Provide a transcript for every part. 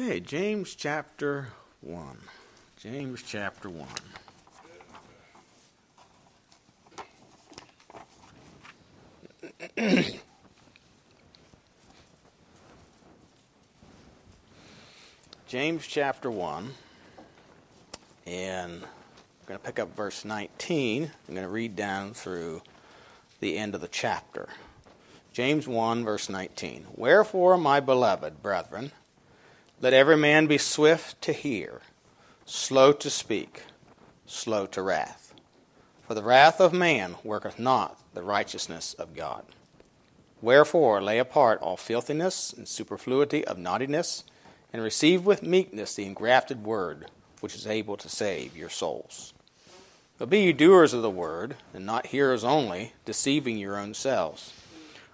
Okay, James chapter 1. James chapter 1. James chapter 1. And I'm going to pick up verse 19. I'm going to read down through the end of the chapter. James 1, verse 19. Wherefore, my beloved brethren, let every man be swift to hear, slow to speak, slow to wrath. For the wrath of man worketh not the righteousness of God. Wherefore lay apart all filthiness and superfluity of naughtiness, and receive with meekness the engrafted word, which is able to save your souls. But be ye doers of the word, and not hearers only, deceiving your own selves.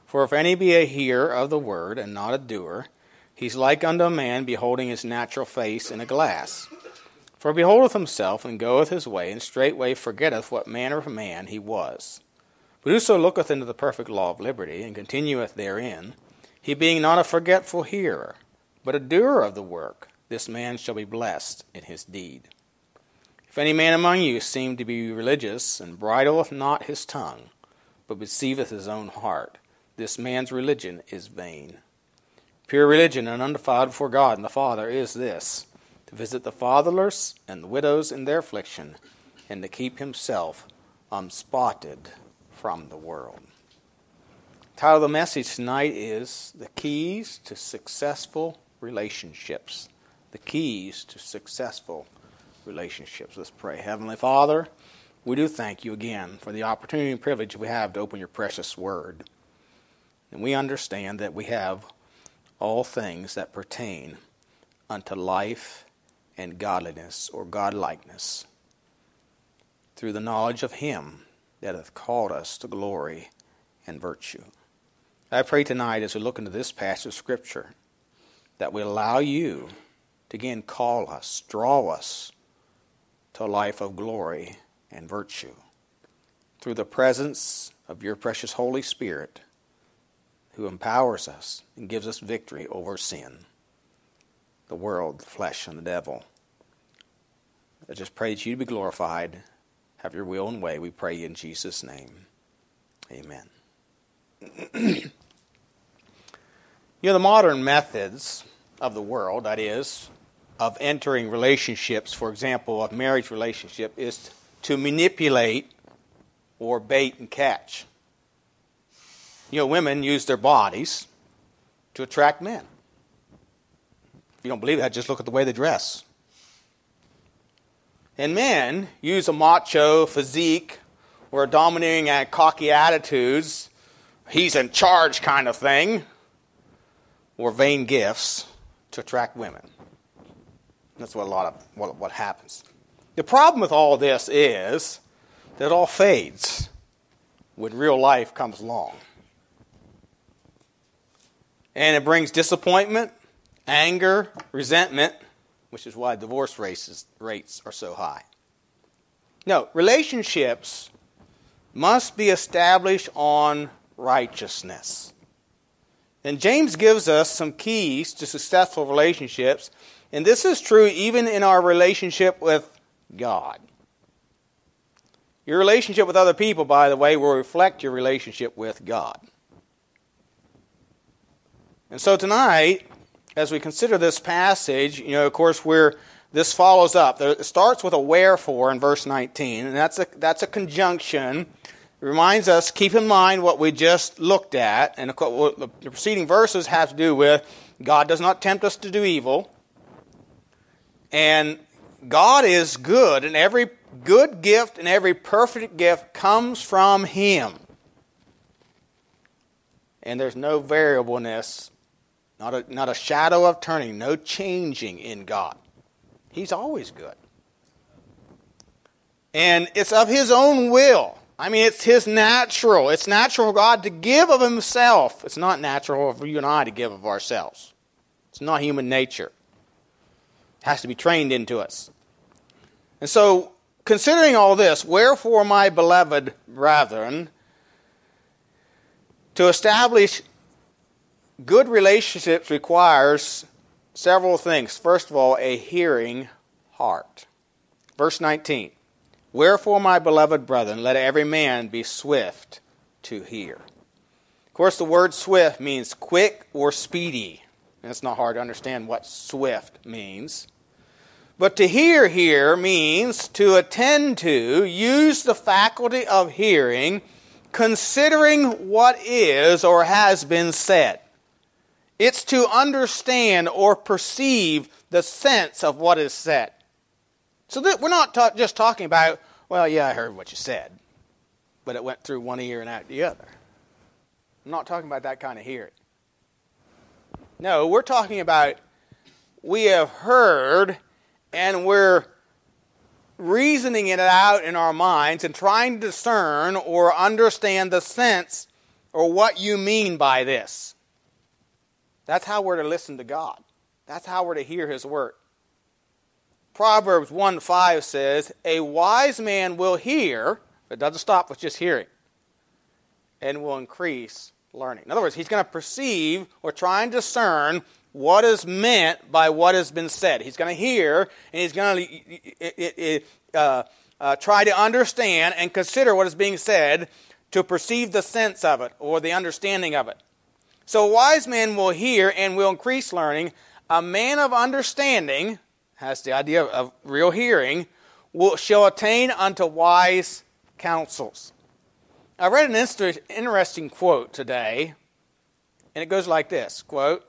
For if any be a hearer of the word, and not a doer, He's like unto a man beholding his natural face in a glass. For he beholdeth himself, and goeth his way, and straightway forgetteth what manner of man he was. But whoso looketh into the perfect law of liberty, and continueth therein, he being not a forgetful hearer, but a doer of the work, this man shall be blessed in his deed. If any man among you seem to be religious, and bridleth not his tongue, but deceiveth his own heart, this man's religion is vain. Pure religion and undefiled before God and the Father is this to visit the fatherless and the widows in their affliction, and to keep himself unspotted from the world. The title of the message tonight is The Keys to Successful Relationships. The Keys to Successful Relationships. Let's pray. Heavenly Father, we do thank you again for the opportunity and privilege we have to open your precious word. And we understand that we have all things that pertain unto life and godliness or godlikeness through the knowledge of him that hath called us to glory and virtue. I pray tonight as we look into this passage of Scripture that we allow you to again call us, draw us to a life of glory and virtue through the presence of your precious Holy Spirit who empowers us and gives us victory over sin, the world, the flesh, and the devil. I just pray that you be glorified. Have your will and way, we pray in Jesus' name. Amen. you know, the modern methods of the world, that is, of entering relationships, for example, a marriage relationship, is to manipulate or bait and catch you know, women use their bodies to attract men. If you don't believe that, just look at the way they dress. And men use a macho physique or domineering and cocky attitudes, he's in charge kind of thing, or vain gifts to attract women. That's what a lot of what, what happens. The problem with all this is that it all fades when real life comes along and it brings disappointment, anger, resentment, which is why divorce rates, rates are so high. No, relationships must be established on righteousness. And James gives us some keys to successful relationships, and this is true even in our relationship with God. Your relationship with other people, by the way, will reflect your relationship with God. And so tonight, as we consider this passage, you know, of course, we're this follows up. It starts with a wherefore in verse 19, and that's a, that's a conjunction. It reminds us, keep in mind what we just looked at, and the preceding verses have to do with God does not tempt us to do evil, and God is good, and every good gift and every perfect gift comes from Him. And there's no variableness not a, not a shadow of turning, no changing in God. He's always good. And it's of His own will. I mean, it's His natural. It's natural for God to give of Himself. It's not natural for you and I to give of ourselves. It's not human nature. It has to be trained into us. And so, considering all this, wherefore, my beloved brethren, to establish good relationships requires several things. First of all, a hearing heart. Verse 19 Wherefore, my beloved brethren, let every man be swift to hear. Of course, the word swift means quick or speedy. And it's not hard to understand what swift means. But to hear here means to attend to, use the faculty of hearing, considering what is or has been said. It's to understand or perceive the sense of what is said. So that we're not ta- just talking about, well, yeah, I heard what you said, but it went through one ear and out the other. I'm not talking about that kind of hearing. No, we're talking about we have heard and we're reasoning it out in our minds and trying to discern or understand the sense or what you mean by this. That's how we're to listen to God. That's how we're to hear His word. Proverbs 1 5 says, A wise man will hear, but doesn't stop with just hearing, and will increase learning. In other words, he's going to perceive or try and discern what is meant by what has been said. He's going to hear, and he's going to uh, uh, try to understand and consider what is being said to perceive the sense of it or the understanding of it. So a wise man will hear and will increase learning. A man of understanding has the idea of real hearing, will, shall attain unto wise counsels. I read an interesting quote today, and it goes like this quote,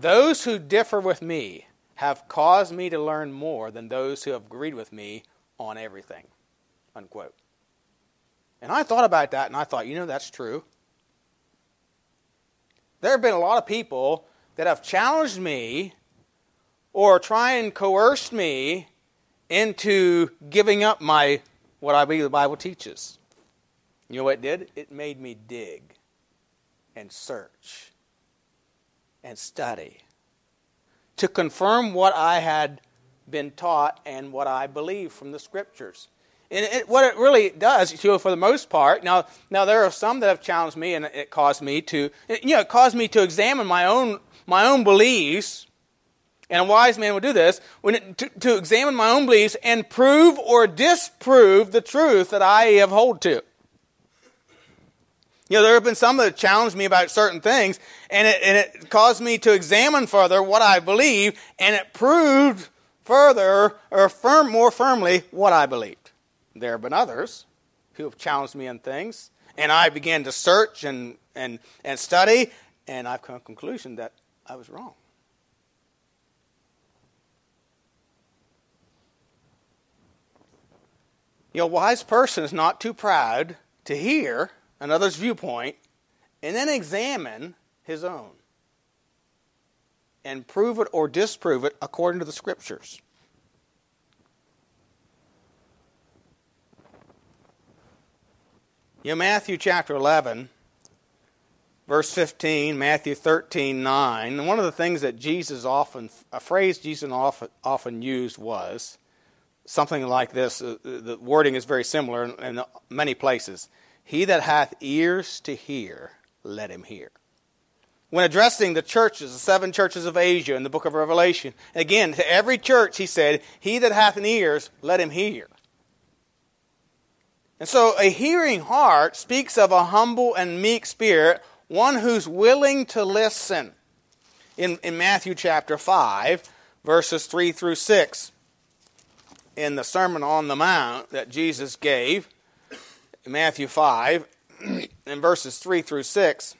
Those who differ with me have caused me to learn more than those who have agreed with me on everything. Unquote. And I thought about that and I thought, you know, that's true. There have been a lot of people that have challenged me or try and coerce me into giving up my what I believe the Bible teaches. You know what it did? It made me dig and search and study to confirm what I had been taught and what I believe from the scriptures. And it, what it really does, you know, for the most part, now, now there are some that have challenged me, and it caused me to, you know, it caused me to examine my own my own beliefs and a wise man would do this, when to, to examine my own beliefs and prove or disprove the truth that I have hold to. You know, there have been some that have challenged me about certain things, and it, and it caused me to examine further what I believe, and it proved further or firm, more firmly what I believed. There have been others who have challenged me in things, and I began to search and, and, and study, and I've come to the conclusion that I was wrong. You know, a wise person is not too proud to hear another's viewpoint and then examine his own and prove it or disprove it according to the scriptures. You know, Matthew chapter 11, verse 15, Matthew 13, 9, one of the things that Jesus often, a phrase Jesus often, often used was, something like this. Uh, the wording is very similar in, in many places. He that hath ears to hear, let him hear. When addressing the churches, the seven churches of Asia in the book of Revelation, again, to every church he said, He that hath an ears, let him hear. And so a hearing heart speaks of a humble and meek spirit, one who's willing to listen. In, in Matthew chapter 5, verses 3 through 6 in the Sermon on the Mount that Jesus gave, Matthew 5, in verses 3 through 6,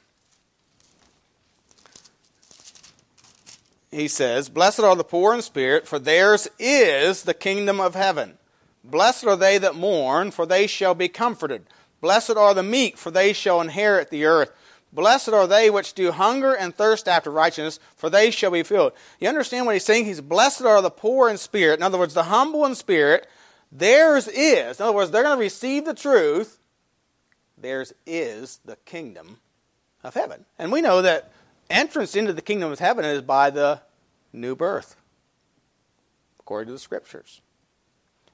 he says, Blessed are the poor in spirit, for theirs is the kingdom of heaven. Blessed are they that mourn, for they shall be comforted. Blessed are the meek, for they shall inherit the earth. Blessed are they which do hunger and thirst after righteousness, for they shall be filled. You understand what he's saying? He's blessed are the poor in spirit. In other words, the humble in spirit. Theirs is. In other words, they're going to receive the truth. Theirs is the kingdom of heaven. And we know that entrance into the kingdom of heaven is by the new birth, according to the scriptures.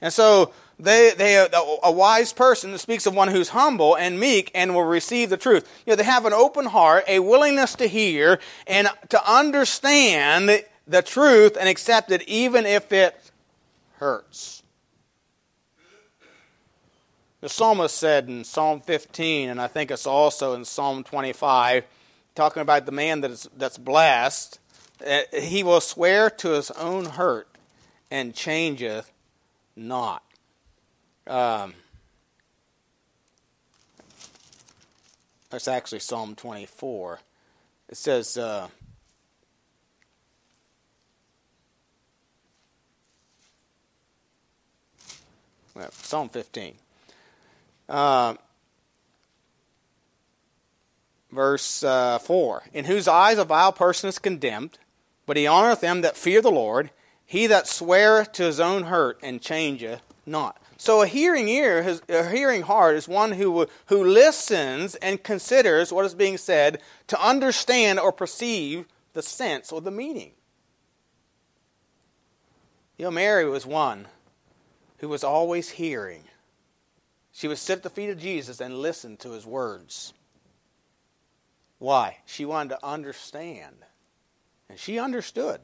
And so they, they, a wise person speaks of one who's humble and meek and will receive the truth. You know, they have an open heart, a willingness to hear, and to understand the truth and accept it even if it hurts. The psalmist said in Psalm 15, and I think it's also in Psalm 25, talking about the man that is, that's blessed, he will swear to his own hurt and changeth not. Um, that's actually Psalm 24. It says, uh, Psalm 15. Uh, verse uh, 4 In whose eyes a vile person is condemned, but he honoreth them that fear the Lord. He that sweareth to his own hurt and changeth not. So a hearing ear, a hearing heart, is one who who listens and considers what is being said to understand or perceive the sense or the meaning. You know, Mary was one who was always hearing. She would sit at the feet of Jesus and listen to his words. Why? She wanted to understand. And she understood.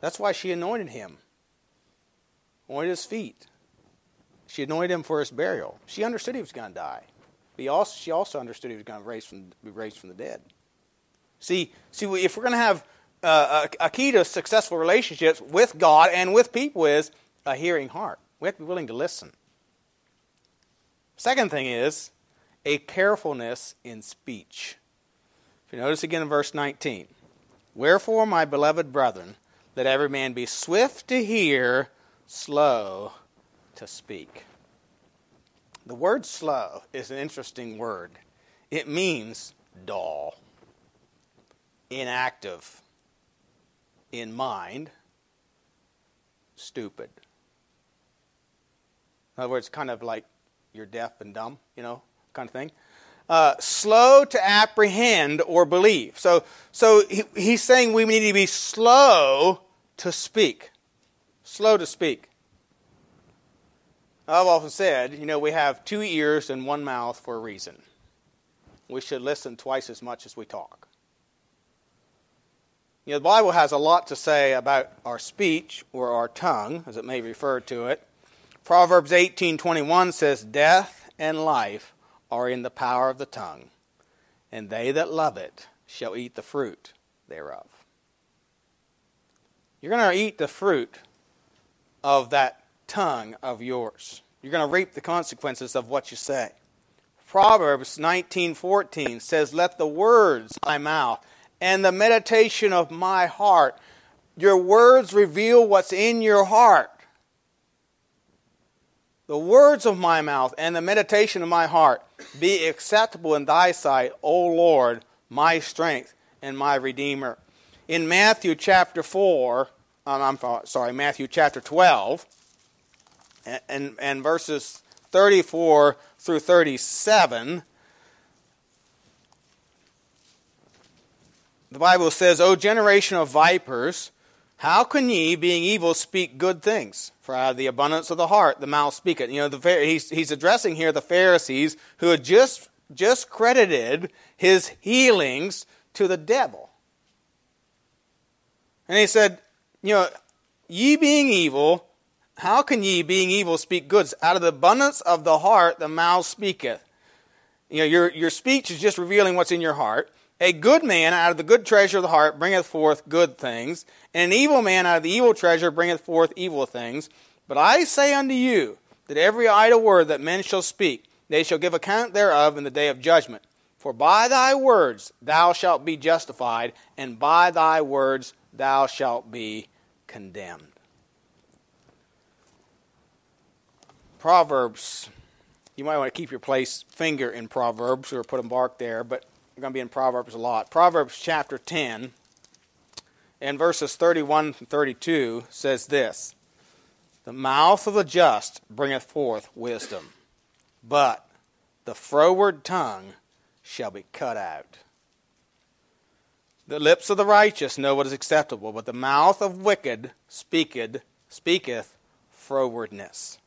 That's why she anointed him, anointed his feet. She anointed him for his burial. She understood he was going to die. But also, she also understood he was going to raise from, be raised from the dead. See, see, if we're going to have uh, a, a key to successful relationships with God and with people is a hearing heart. We have to be willing to listen. Second thing is a carefulness in speech. If you notice again in verse 19, Wherefore, my beloved brethren, let every man be swift to hear, slow to speak. The word slow is an interesting word. It means dull, inactive, in mind, stupid. In other words, kind of like you're deaf and dumb, you know, kind of thing. Uh, slow to apprehend or believe. So, so he, he's saying we need to be slow to speak. Slow to speak. I've often said, you know, we have two ears and one mouth for a reason. We should listen twice as much as we talk. You know, the Bible has a lot to say about our speech or our tongue, as it may refer to it. Proverbs 18:21 says, "Death and life are in the power of the tongue, and they that love it shall eat the fruit thereof." You're going to eat the fruit of that tongue of yours. You're going to reap the consequences of what you say. Proverbs 19:14 says, "Let the words of my mouth and the meditation of my heart, your words reveal what's in your heart the words of my mouth and the meditation of my heart be acceptable in thy sight, O Lord, my strength and my redeemer. In Matthew chapter 4, um, I'm sorry, Matthew chapter 12, and, and, and verses 34 through 37, the Bible says, O generation of vipers, how can ye, being evil, speak good things? For out of the abundance of the heart, the mouth speaketh. You know, the, he's, he's addressing here the Pharisees who had just, just credited his healings to the devil. And he said, You know, ye being evil, how can ye, being evil, speak goods? Out of the abundance of the heart, the mouth speaketh. You know, your, your speech is just revealing what's in your heart. A good man out of the good treasure of the heart bringeth forth good things, and an evil man out of the evil treasure bringeth forth evil things. But I say unto you that every idle word that men shall speak, they shall give account thereof in the day of judgment. For by thy words thou shalt be justified, and by thy words thou shalt be condemned. Proverbs, you might want to keep your place finger in Proverbs or put a mark there, but we're going to be in Proverbs a lot. Proverbs chapter 10 and verses 31 and 32 says this The mouth of the just bringeth forth wisdom, but the froward tongue shall be cut out. The lips of the righteous know what is acceptable, but the mouth of wicked speaketh, speaketh frowardness.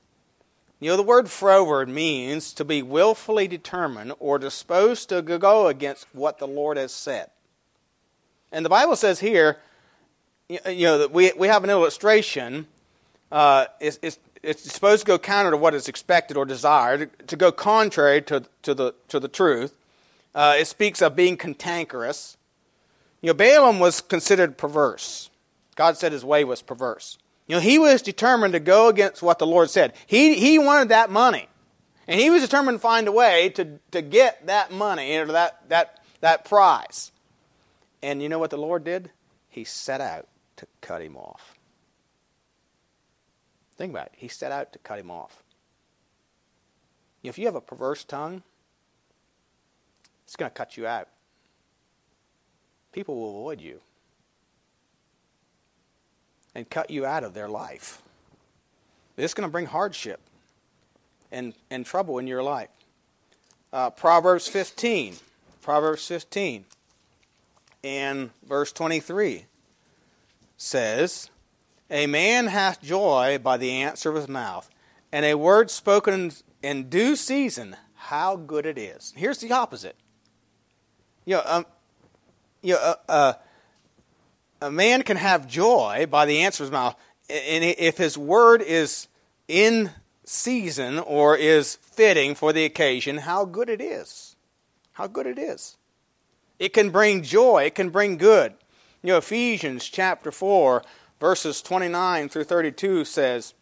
You know, the word froward means to be willfully determined or disposed to go against what the Lord has said. And the Bible says here, you know, that we, we have an illustration. Uh, it's, it's, it's supposed to go counter to what is expected or desired, to go contrary to, to, the, to the truth. Uh, it speaks of being cantankerous. You know, Balaam was considered perverse. God said his way was perverse. You know, he was determined to go against what the Lord said. He, he wanted that money. And he was determined to find a way to, to get that money, or that, that, that prize. And you know what the Lord did? He set out to cut him off. Think about it. He set out to cut him off. If you have a perverse tongue, it's going to cut you out. People will avoid you and cut you out of their life. It's going to bring hardship and, and trouble in your life. Uh, Proverbs 15. Proverbs 15 and verse 23 says, A man hath joy by the answer of his mouth, and a word spoken in due season, how good it is. Here's the opposite. You know, um, you know, uh, uh, a man can have joy by the answer of his mouth, and if his word is in season or is fitting for the occasion, how good it is. How good it is. It can bring joy, it can bring good. You know, Ephesians chapter 4, verses 29 through 32 says,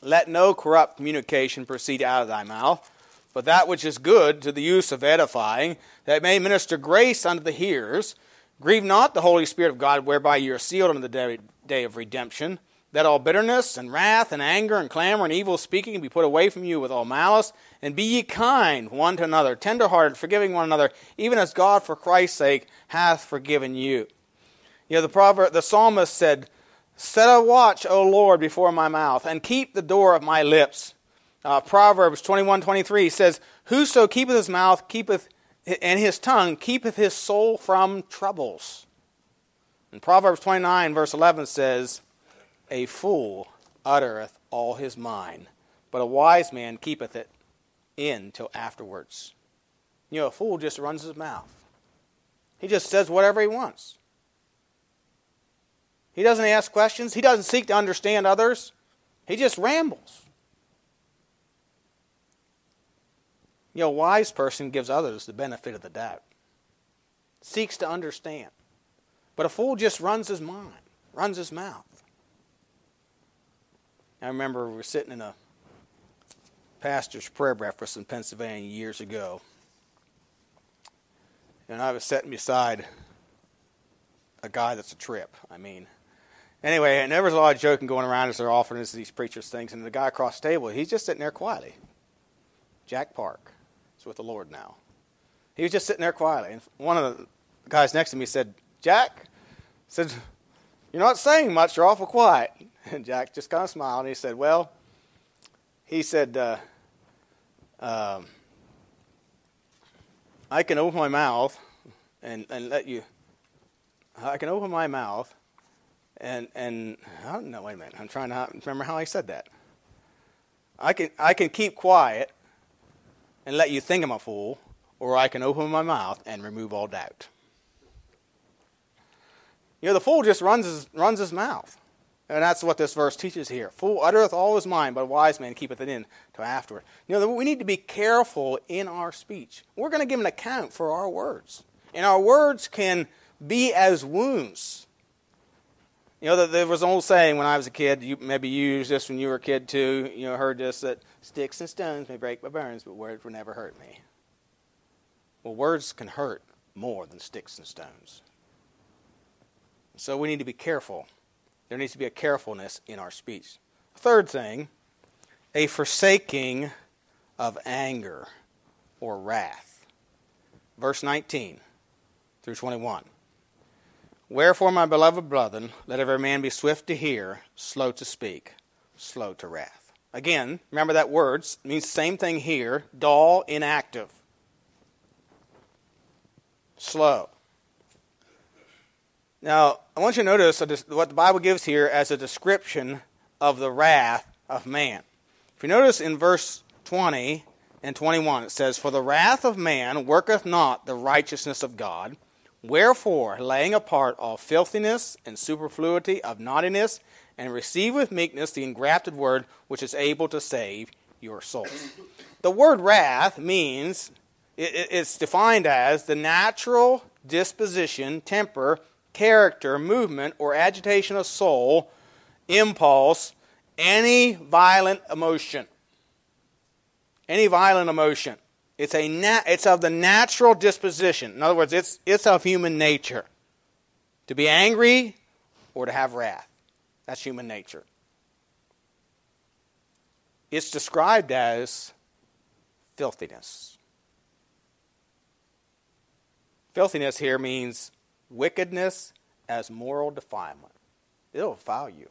Let no corrupt communication proceed out of thy mouth, but that which is good to the use of edifying, that may minister grace unto the hearers. Grieve not the Holy Spirit of God, whereby ye are sealed unto the day, of redemption. That all bitterness and wrath and anger and clamor and evil speaking be put away from you with all malice, and be ye kind one to another, tenderhearted, forgiving one another, even as God for Christ's sake hath forgiven you. You know, the proverb, the psalmist said, Set a watch, O Lord, before my mouth, and keep the door of my lips. Uh, Proverbs twenty-one twenty-three says, Whoso keepeth his mouth keepeth and his tongue keepeth his soul from troubles. And Proverbs 29, verse 11 says, A fool uttereth all his mind, but a wise man keepeth it in till afterwards. You know, a fool just runs his mouth. He just says whatever he wants. He doesn't ask questions. He doesn't seek to understand others. He just rambles. You know, a wise person gives others the benefit of the doubt, seeks to understand. But a fool just runs his mind, runs his mouth. I remember we were sitting in a pastor's prayer breakfast in Pennsylvania years ago. And I was sitting beside a guy that's a trip. I mean, anyway, and there was a lot of joking going around as they're offering these preachers things. And the guy across the table, he's just sitting there quietly. Jack Park with the Lord now. He was just sitting there quietly. And one of the guys next to me said, Jack, said, You're not saying much, you're awful quiet. And Jack just kind of smiled and he said, Well, he said, uh, um, I can open my mouth and, and let you, I can open my mouth and, and I don't know, wait a minute, I'm trying to remember how I said that. I can, I can keep quiet and let you think I'm a fool, or I can open my mouth and remove all doubt. You know, the fool just runs his, runs his mouth. And that's what this verse teaches here. Fool uttereth all his mind, but a wise man keepeth it in till afterward. You know, we need to be careful in our speech. We're going to give an account for our words. And our words can be as wounds. You know, there was an old saying when I was a kid, you, maybe you used this when you were a kid too, you know, heard this, that Sticks and stones may break my bones, but words will never hurt me. Well, words can hurt more than sticks and stones. So we need to be careful. There needs to be a carefulness in our speech. Third thing, a forsaking of anger or wrath. Verse 19 through 21. Wherefore, my beloved brethren, let every man be swift to hear, slow to speak, slow to wrath. Again, remember that word means the same thing here dull, inactive, slow. Now, I want you to notice what the Bible gives here as a description of the wrath of man. If you notice in verse 20 and 21, it says, For the wrath of man worketh not the righteousness of God. Wherefore, laying apart all filthiness and superfluity of naughtiness, and receive with meekness the engrafted word which is able to save your souls. The word wrath means, it's defined as the natural disposition, temper, character, movement, or agitation of soul, impulse, any violent emotion. Any violent emotion. It's, a na- it's of the natural disposition. In other words, it's, it's of human nature. To be angry or to have wrath. That's human nature. It's described as filthiness. Filthiness here means wickedness as moral defilement. It'll defile you.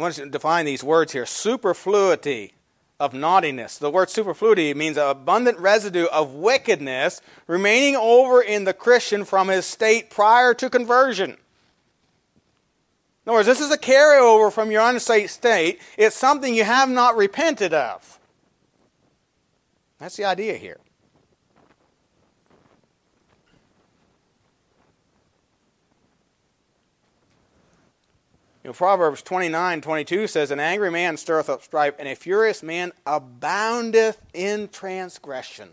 I want to define these words here superfluity of naughtiness. The word superfluity means an abundant residue of wickedness remaining over in the Christian from his state prior to conversion. In other words, this is a carryover from your unsaved state. It's something you have not repented of. That's the idea here. You know, Proverbs 29 22 says, An angry man stirreth up strife, and a furious man aboundeth in transgression.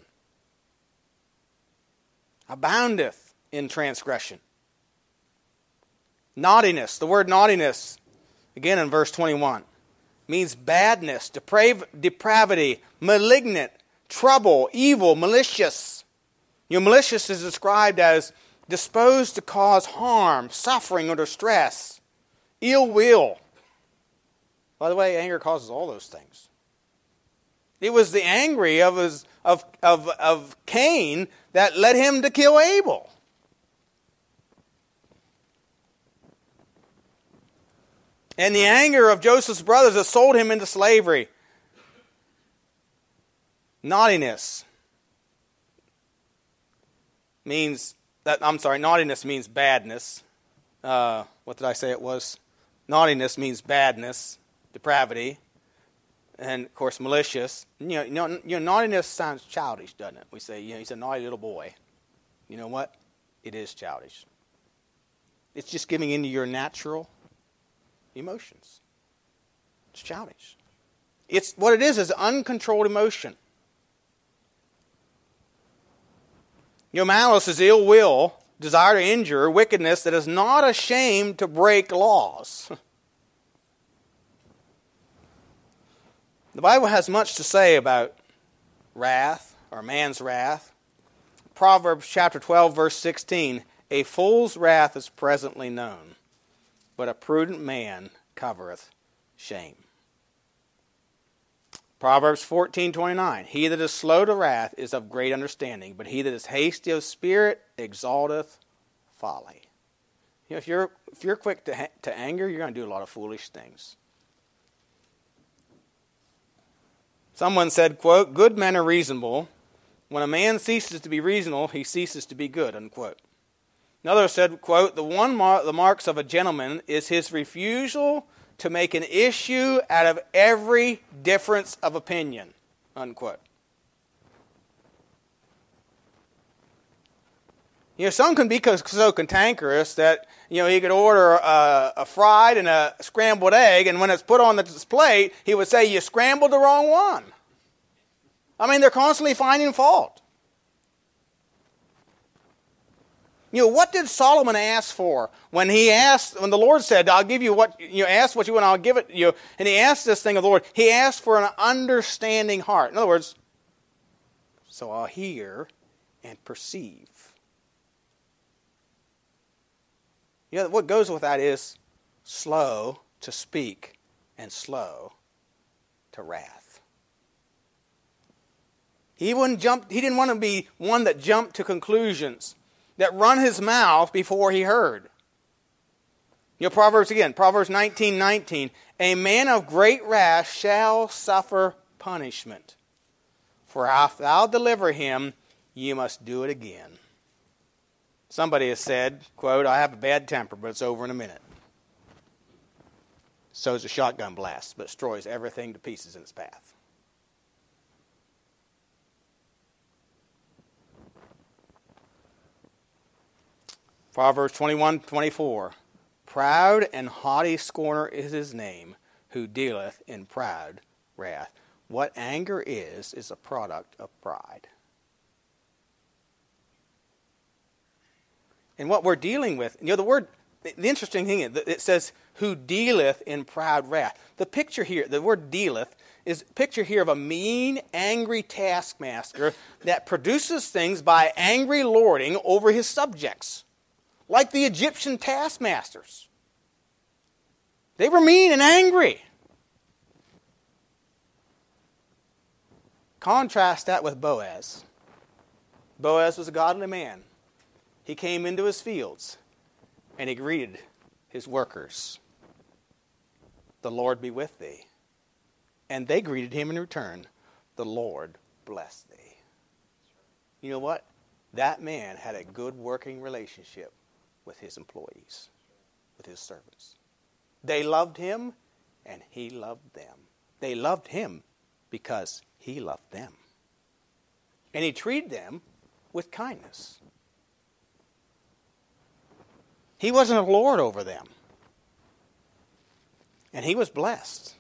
Aboundeth in transgression. Naughtiness, the word naughtiness, again in verse 21, means badness, deprav- depravity, malignant, trouble, evil, malicious. You know, malicious is described as disposed to cause harm, suffering, or distress ill will. By the way, anger causes all those things. It was the angry of, his, of, of, of Cain that led him to kill Abel. And the anger of Joseph's brothers that sold him into slavery. Naughtiness means that, I'm sorry, naughtiness means badness. Uh, what did I say it was? Naughtiness means badness, depravity, and of course malicious. You know, you know, you know, naughtiness sounds childish, doesn't it? We say, you know, he's a naughty little boy. You know what? It is childish. It's just giving into your natural emotions. It's childish. It's what it is is uncontrolled emotion. Your malice is ill will desire to injure, wickedness that is not ashamed to break laws. The Bible has much to say about wrath or man's wrath. Proverbs chapter 12 verse 16, a fool's wrath is presently known, but a prudent man covereth shame. Proverbs 14:29 He that is slow to wrath is of great understanding, but he that is hasty of spirit exalteth folly. You know, if you're if you're quick to to anger, you're going to do a lot of foolish things. Someone said, quote, "Good men are reasonable. When a man ceases to be reasonable, he ceases to be good." Unquote. Another said, quote, "The one mar- the marks of a gentleman is his refusal to make an issue out of every difference of opinion. Unquote. You know, some can be so cantankerous that, you know, he could order a, a, fried and a scrambled egg, and when it's put on the plate, he would say, You scrambled the wrong one. I mean, they're constantly finding fault. You know, what did Solomon ask for when he asked, when the Lord said, I'll give you what, you know, ask what you want, I'll give it you. And he asked this thing of the Lord. He asked for an understanding heart. In other words, so I'll hear and perceive. You know, what goes with that is slow to speak and slow to wrath. He wouldn't jump, he didn't want to be one that jumped to conclusions that run his mouth before he heard. You know, Proverbs again, Proverbs 19 19. A man of great wrath shall suffer punishment. For if thou deliver him, you must do it again. Somebody has said, quote, I have a bad temper, but it's over in a minute. So is a shotgun blast, but destroys everything to pieces in its path. Proverbs 21 24. Proud and haughty scorner is his name, who dealeth in proud wrath. What anger is, is a product of pride. And what we're dealing with, you know, the word, the interesting thing is, it says, who dealeth in proud wrath. The picture here, the word dealeth, is picture here of a mean, angry taskmaster that produces things by angry lording over his subjects, like the Egyptian taskmasters. They were mean and angry. Contrast that with Boaz. Boaz was a godly man. He came into his fields and he greeted his workers. The Lord be with thee. And they greeted him in return. The Lord bless thee. You know what? That man had a good working relationship with his employees, with his servants. They loved him, and he loved them. They loved him because he loved them. And he treated them with kindness. He wasn't a lord over them. And he was blessed.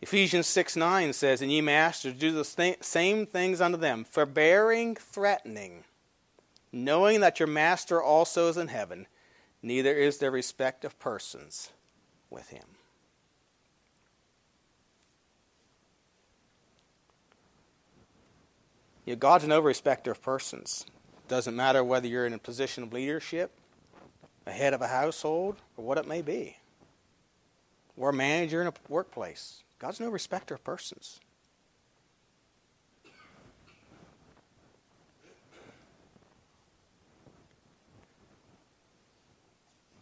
Ephesians 6 9 says, And ye masters, do the same things unto them, forbearing, threatening, knowing that your master also is in heaven, neither is there respect of persons with him. You know, God's no respecter of persons. Doesn't matter whether you're in a position of leadership, a head of a household, or what it may be, or a manager in a workplace. God's no respecter of persons.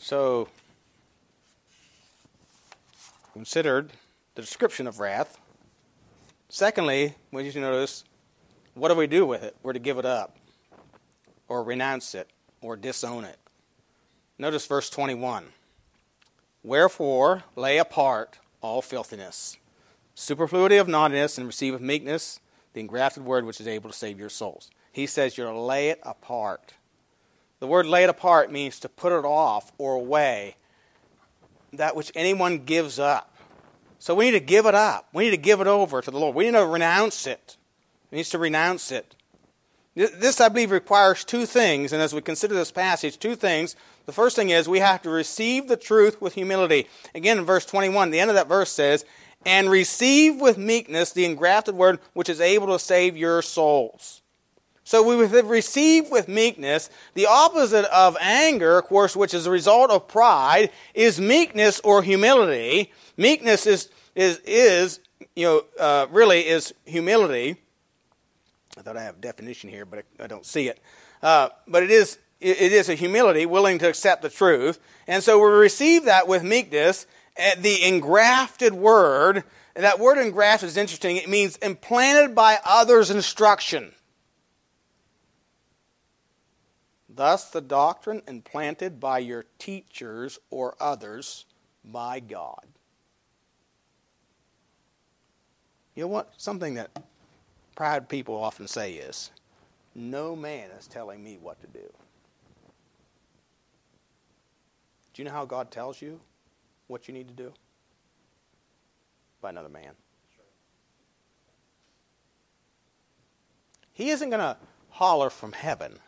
So, considered the description of wrath. Secondly, we need to notice what do we do with it? We're to give it up, or renounce it, or disown it. Notice verse 21. Wherefore lay apart all filthiness, superfluity of naughtiness, and receive with meekness the engrafted word which is able to save your souls. He says you're to lay it apart. The word laid apart means to put it off or away, that which anyone gives up. So we need to give it up. We need to give it over to the Lord. We need to renounce it. We need to renounce it. This, I believe, requires two things, and as we consider this passage, two things. The first thing is we have to receive the truth with humility. Again, in verse 21, the end of that verse says, And receive with meekness the engrafted word which is able to save your souls. So we receive with meekness. The opposite of anger, of course, which is a result of pride, is meekness or humility. Meekness is, is, is you know, uh, really is humility. I thought I have a definition here, but I, don't see it. Uh, but it is it is a humility, willing to accept the truth, and so we receive that with meekness. The engrafted word, that word engrafted is interesting. It means implanted by others' instruction. Thus, the doctrine implanted by your teachers or others by God. You know what? Something that proud people often say is, No man is telling me what to do. Do you know how God tells you what you need to do? By another man. He isn't going to holler from heaven.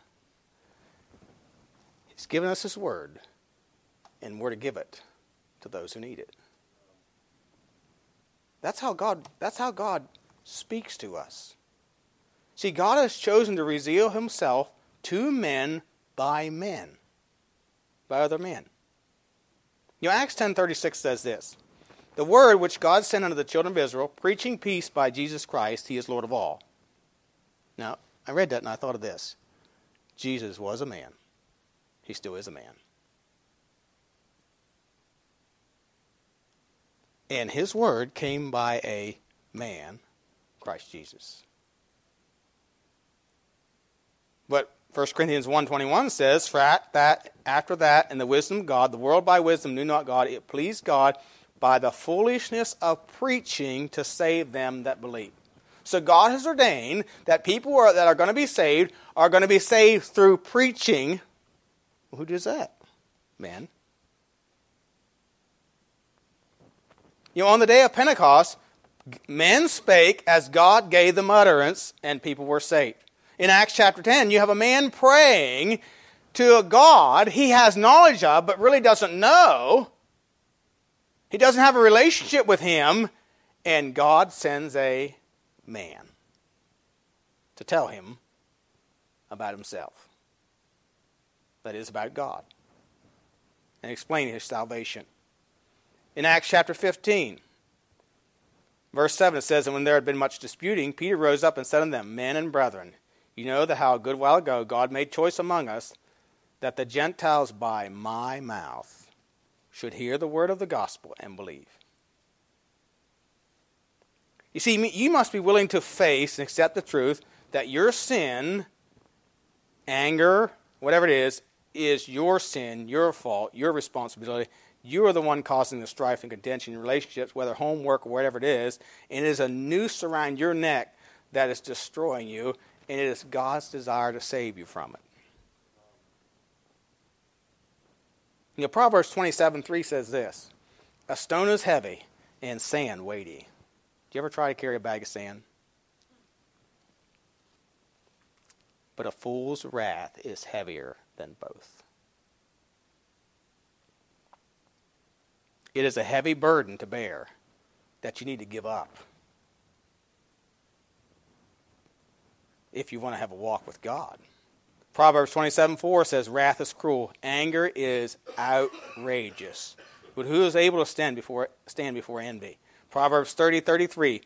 He's given us His word, and we're to give it to those who need it. That's how God, that's how God speaks to us. See, God has chosen to reveal himself to men by men, by other men. You know, Acts 10.36 says this, The word which God sent unto the children of Israel, preaching peace by Jesus Christ, he is Lord of all. Now, I read that and I thought of this. Jesus was a man. He still is a man. And his word came by a man, Christ Jesus. But 1 Corinthians 1.21 says, For at that, after that, in the wisdom of God, the world by wisdom knew not God, it pleased God by the foolishness of preaching to save them that believe. So God has ordained that people are, that are going to be saved are going to be saved through preaching. Who does that? Men. You know, on the day of Pentecost, men spake as God gave them utterance, and people were saved. In Acts chapter 10, you have a man praying to a God he has knowledge of, but really doesn't know. He doesn't have a relationship with him, and God sends a man to tell him about himself. That is, about God. And explaining his salvation. In Acts chapter 15, verse 7, it says, And when there had been much disputing, Peter rose up and said unto them, Men and brethren, you know that how a good while ago God made choice among us that the Gentiles by my mouth should hear the word of the gospel and believe. You see, you must be willing to face and accept the truth that your sin, anger, whatever it is, is your sin, your fault, your responsibility. You are the one causing the strife and contention in relationships, whether homework or whatever it is, and it is a noose around your neck that is destroying you, and it is God's desire to save you from it. You know, Proverbs 27 3 says this A stone is heavy and sand weighty. Do you ever try to carry a bag of sand? But a fool's wrath is heavier than both. It is a heavy burden to bear that you need to give up if you want to have a walk with God. Proverbs 27 4 says, Wrath is cruel, anger is outrageous. But who is able to stand before, stand before envy? Proverbs 30 33.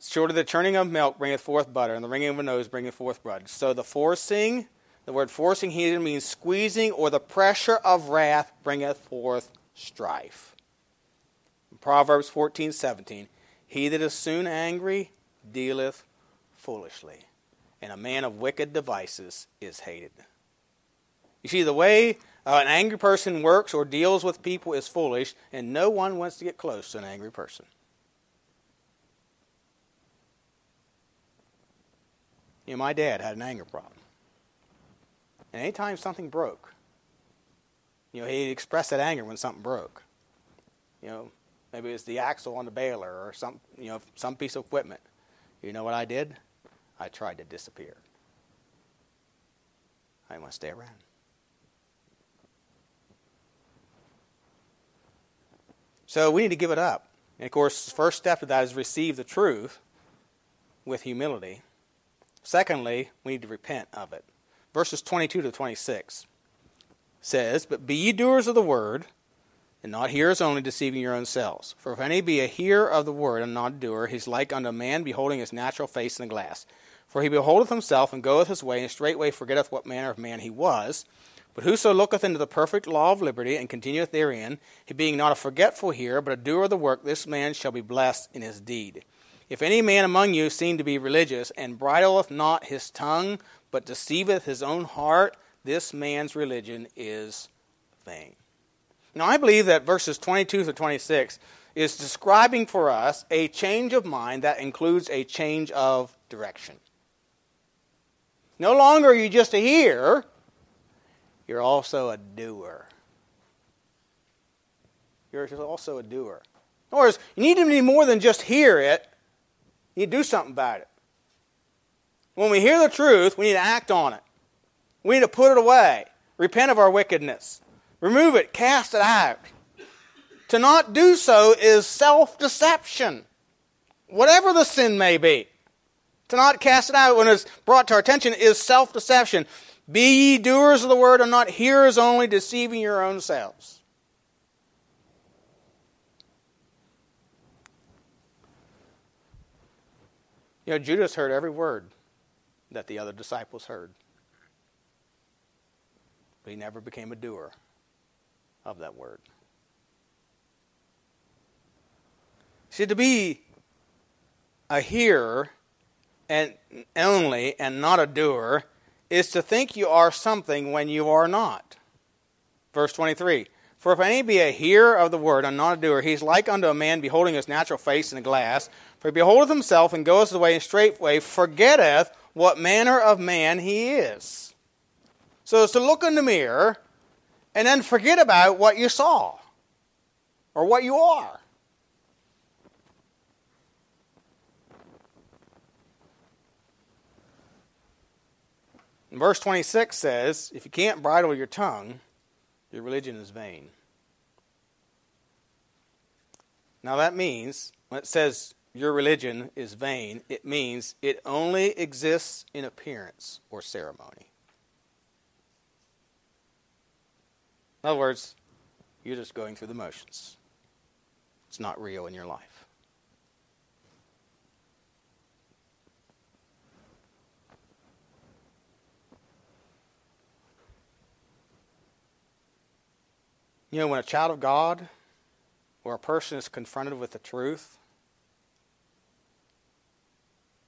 Short of the churning of milk bringeth forth butter, and the wringing of a nose bringeth forth blood. So the forcing, the word forcing here means squeezing, or the pressure of wrath bringeth forth strife. Proverbs 14 17. He that is soon angry dealeth foolishly and a man of wicked devices is hated. You see, the way uh, an angry person works or deals with people is foolish, and no one wants to get close to an angry person. You know, my dad had an anger problem. And anytime something broke, you know, he expressed that anger when something broke. You know, maybe it was the axle on the baler or some, you know, some piece of equipment. You know what I did? I tried to disappear. I didn't want to stay around. So we need to give it up. And of course, the first step of that is receive the truth with humility. Secondly, we need to repent of it. Verses 22 to 26 says, But be ye doers of the word, and not hearers only, deceiving your own selves. For if any be a hearer of the word and not a doer, he is like unto a man beholding his natural face in a glass. For he beholdeth himself, and goeth his way, and straightway forgetteth what manner of man he was. But whoso looketh into the perfect law of liberty, and continueth therein, he being not a forgetful hearer, but a doer of the work, this man shall be blessed in his deed. If any man among you seem to be religious, and bridleth not his tongue, but deceiveth his own heart, this man's religion is vain. Now, I believe that verses 22 to 26 is describing for us a change of mind that includes a change of direction. No longer are you just a hearer, you're also a doer. You're also a doer. In other words, you need to be more than just hear it, you do something about it. When we hear the truth, we need to act on it. We need to put it away, repent of our wickedness, remove it, cast it out. To not do so is self deception, whatever the sin may be. To not cast it out when it's brought to our attention is self deception. Be ye doers of the word and not hearers only, deceiving your own selves. You know, Judas heard every word that the other disciples heard, but he never became a doer of that word. See, to be a hearer and only and not a doer is to think you are something when you are not. Verse 23 For if any be a hearer of the word and not a doer, he is like unto a man beholding his natural face in a glass. For he beholdeth himself and goeth away in straight way, forgetteth what manner of man he is. So it's to look in the mirror and then forget about what you saw or what you are. verse 26 says, If you can't bridle your tongue, your religion is vain. Now that means, when it says your religion is vain, it means it only exists in appearance or ceremony. In other words, you're just going through the motions. It's not real in your life. You know, when a child of God or a person is confronted with the truth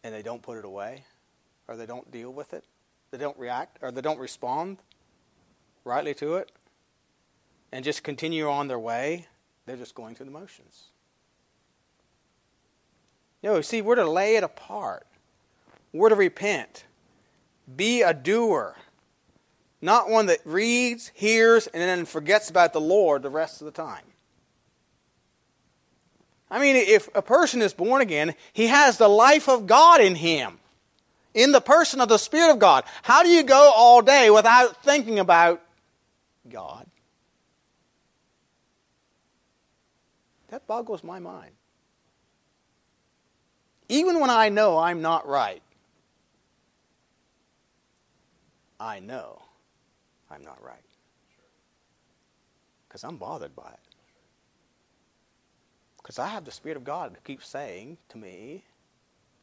and they don't put it away or they don't deal with it, they don't react or they don't respond rightly to it and just continue on their way, they're just going through the motions. You know, see, we're to lay it apart. We're to repent. Be a doer not one that reads, hears, and then forgets about the Lord the rest of the time. I mean, if a person is born again, he has the life of God in him, in the person of the Spirit of God. How do you go all day without thinking about God? That boggles my mind. Even when I know I'm not right, I know I'm not right. Because I'm bothered by it. Because I have the Spirit of God who keeps saying to me,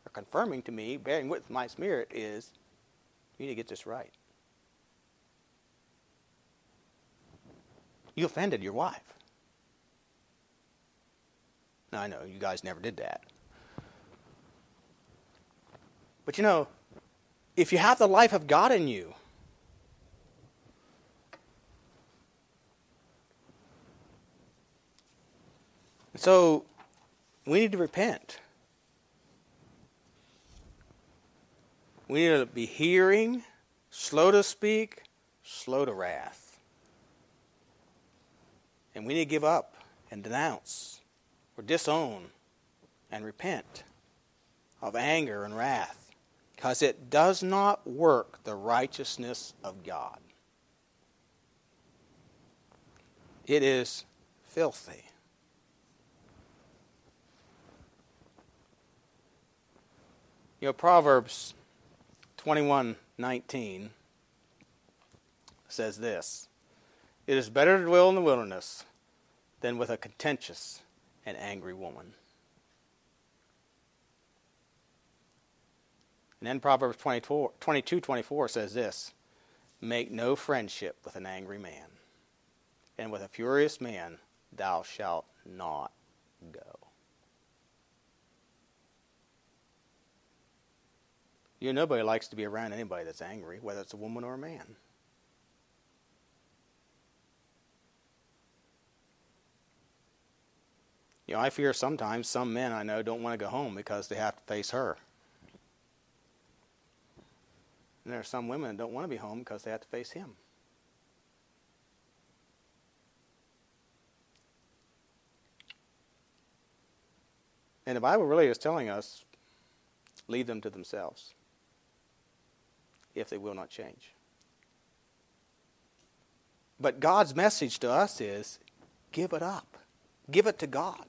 or confirming to me, bearing with my spirit, is you need to get this right. You offended your wife. Now, I know you guys never did that. But you know, if you have the life of God in you, So we need to repent. We need to be hearing, slow to speak, slow to wrath. And we need to give up and denounce or disown and repent of anger and wrath because it does not work the righteousness of God. It is filthy. You know, Proverbs 21:19 says this: "It is better to dwell in the wilderness than with a contentious and angry woman." And then Proverbs 22:24 says this: "Make no friendship with an angry man, and with a furious man thou shalt not go." You know, nobody likes to be around anybody that's angry, whether it's a woman or a man. You know, I fear sometimes some men I know don't want to go home because they have to face her. And there are some women that don't want to be home because they have to face him. And the Bible really is telling us leave them to themselves if they will not change. But God's message to us is give it up, give it to God.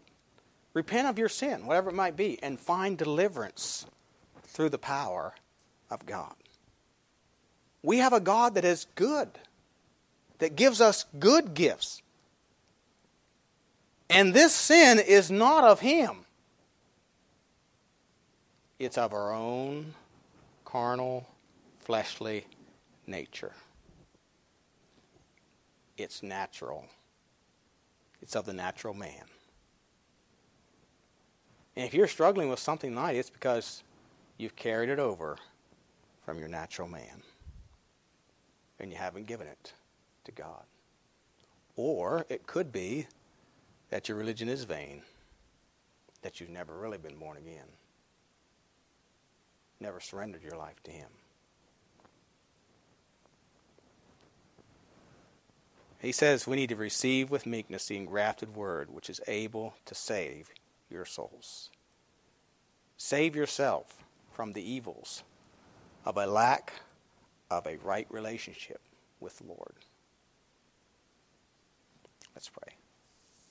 Repent of your sin, whatever it might be, and find deliverance through the power of God. We have a God that is good, that gives us good gifts. And this sin is not of Him, it's of our own carnal fleshly nature. It's natural, it's of the natural man. And if you're struggling with something like it, it's because you've carried it over from your natural man and you haven't given it to God. Or it could be that your religion is vain that you've never really been born again, never surrendered your life to Him. He says we need to receive with meekness the engrafted word, which is able to save your souls. Save yourself from the evils of a lack of a right relationship with the Lord. Let's pray.